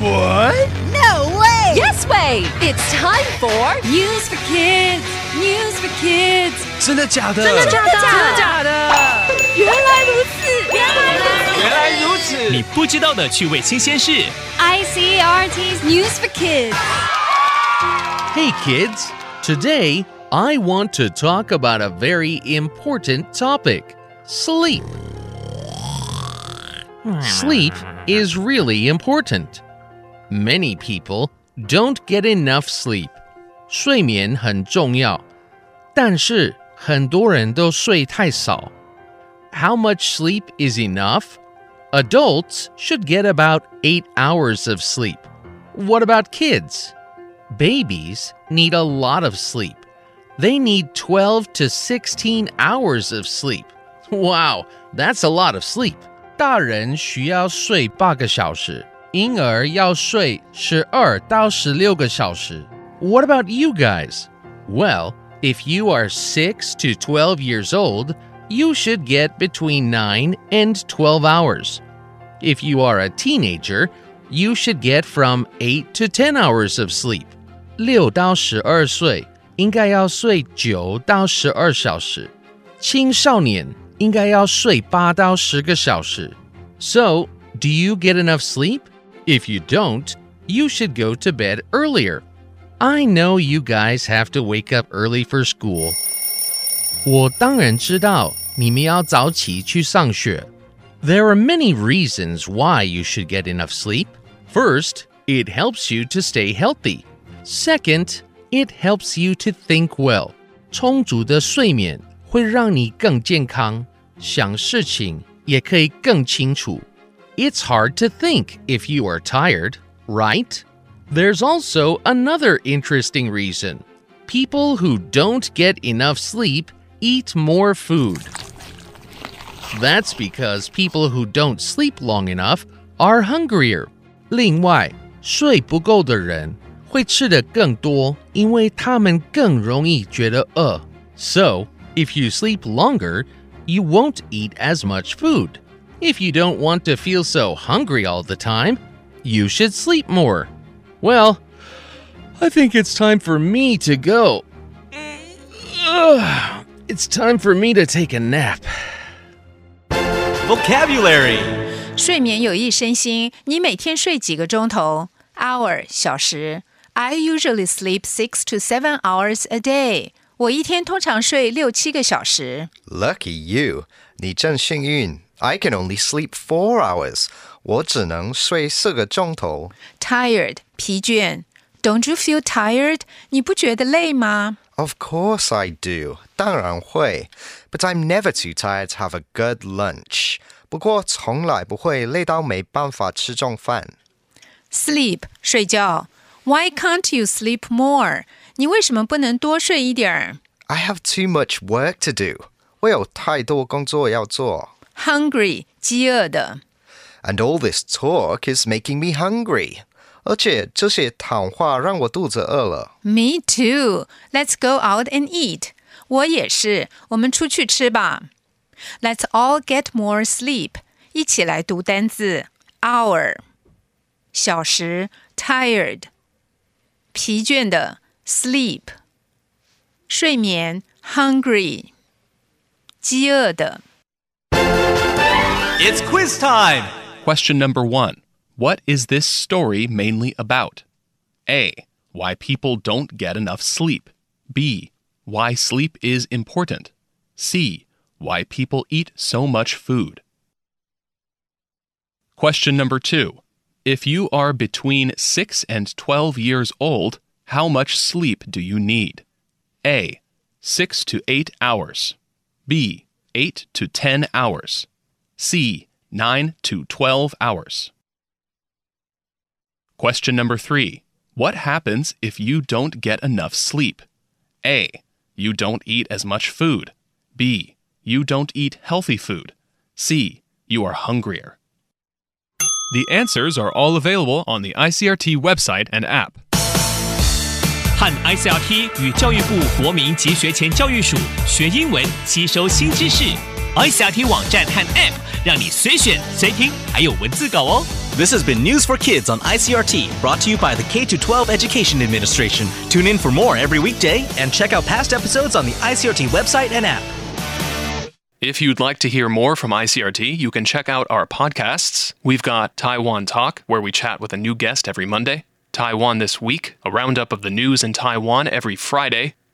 What? No way! Yes way! It's time for News for Kids. News for Kids. 真的假的？真的假的？真的假的？原来如此，原来如此。原来如此。你不知道的趣味新鲜事。 ICRT's News for Kids. Hey kids, today I want to talk about a very important topic sleep. Sleep is really important. Many people don't get enough sleep. 睡眠很重要，但是很多人都睡太少。How much sleep is enough? Adults should get about 8 hours of sleep. What about kids? Babies need a lot of sleep. They need 12 to 16 hours of sleep. Wow, that's a lot of sleep. 大人需要睡八个小时， 婴儿要睡十二到十六个小时。What about you guys? Well, if you are 6 to 12 years old, you should get between 9 and 12 hours. If you are a teenager, you should get from 8 to 10 hours of sleep. 六到十二岁应该要睡九到十二小时，青少年应该要睡八到十个小时。So, do you get enough sleep? If you don't, you should go to bed earlier. I know you guys have to wake up early for school. 我当然知道你们要早起去上学。There are many reasons why you should get enough sleep. First, it helps you to stay healthy. Second, it helps you to think well. 充足的睡眠会让你更健康，想事情也可以更清楚。 It's hard to think if you are tired, right? There's also another interesting reason. People who don't get enough sleep eat more food. That's because people who don't sleep long enough are hungrier. 另外，睡不够的人会吃得更多，因为他们更容易觉得饿。So, if you sleep longer, you won't eat as much food. If you don't want to feel so hungry all the time, you should sleep more. Well, I think it's time for me to go. Ugh, it's time for me to take a nap. Vocabulary 睡眠有益身心，你每天睡几个钟头？hour 小时。I usually sleep six to seven hours a day。我一天通常睡六七个小时。 Lucky you，你真幸运。 I can only sleep four hours. tired 疲倦 don't you feel tired of course I do but I'm never too tired to have a good lunch。不过从来不会累到没办法吃中饭。Sleep，睡觉。Why can't you sleep more i have too much work to do. 我有太多工作要做。？Hungry 饥饿的。 And all this talk is making me hungry。而且这些谈话让我肚子饿了。 Me too. Let's go out and eat. 我也是，我们出去吃吧。Let's all get more sleep. 一起来读单字 hour 小时 tired 疲倦的 sleep 睡眠 hungry 饥饿的 It's quiz time. Question number one What is this story mainly about? A. Why people don't get enough sleep. B. Why sleep is important. C. Why people eat so much food. Question number two If you are between 6 and 12 years old, how much sleep do you need? A. 6 to 8 hours. B. 8 to 10 hours. C. 9 to 12 hours. Question number three What happens if you don't get enough sleep? A. You don't eat as much food. B. You don't eat healthy food. C. You are hungrier. The answers are all available on the ICRT website and app. 和 ICRT 与教育部国民及学前教育署学英文，吸收新知识。 ICRT 网站和 App，让你随选随听，还有文字稿哦。This has been News for Kids on ICRT, brought to you by the K 12 Education Administration. Tune in for more every weekday and check out past episodes on the ICRT website and app. If you'd like to hear more from ICRT, you can check out our podcasts. We've got Taiwan Talk, where we chat with a new guest every Monday, Taiwan This Week, a roundup of the news in Taiwan every Friday,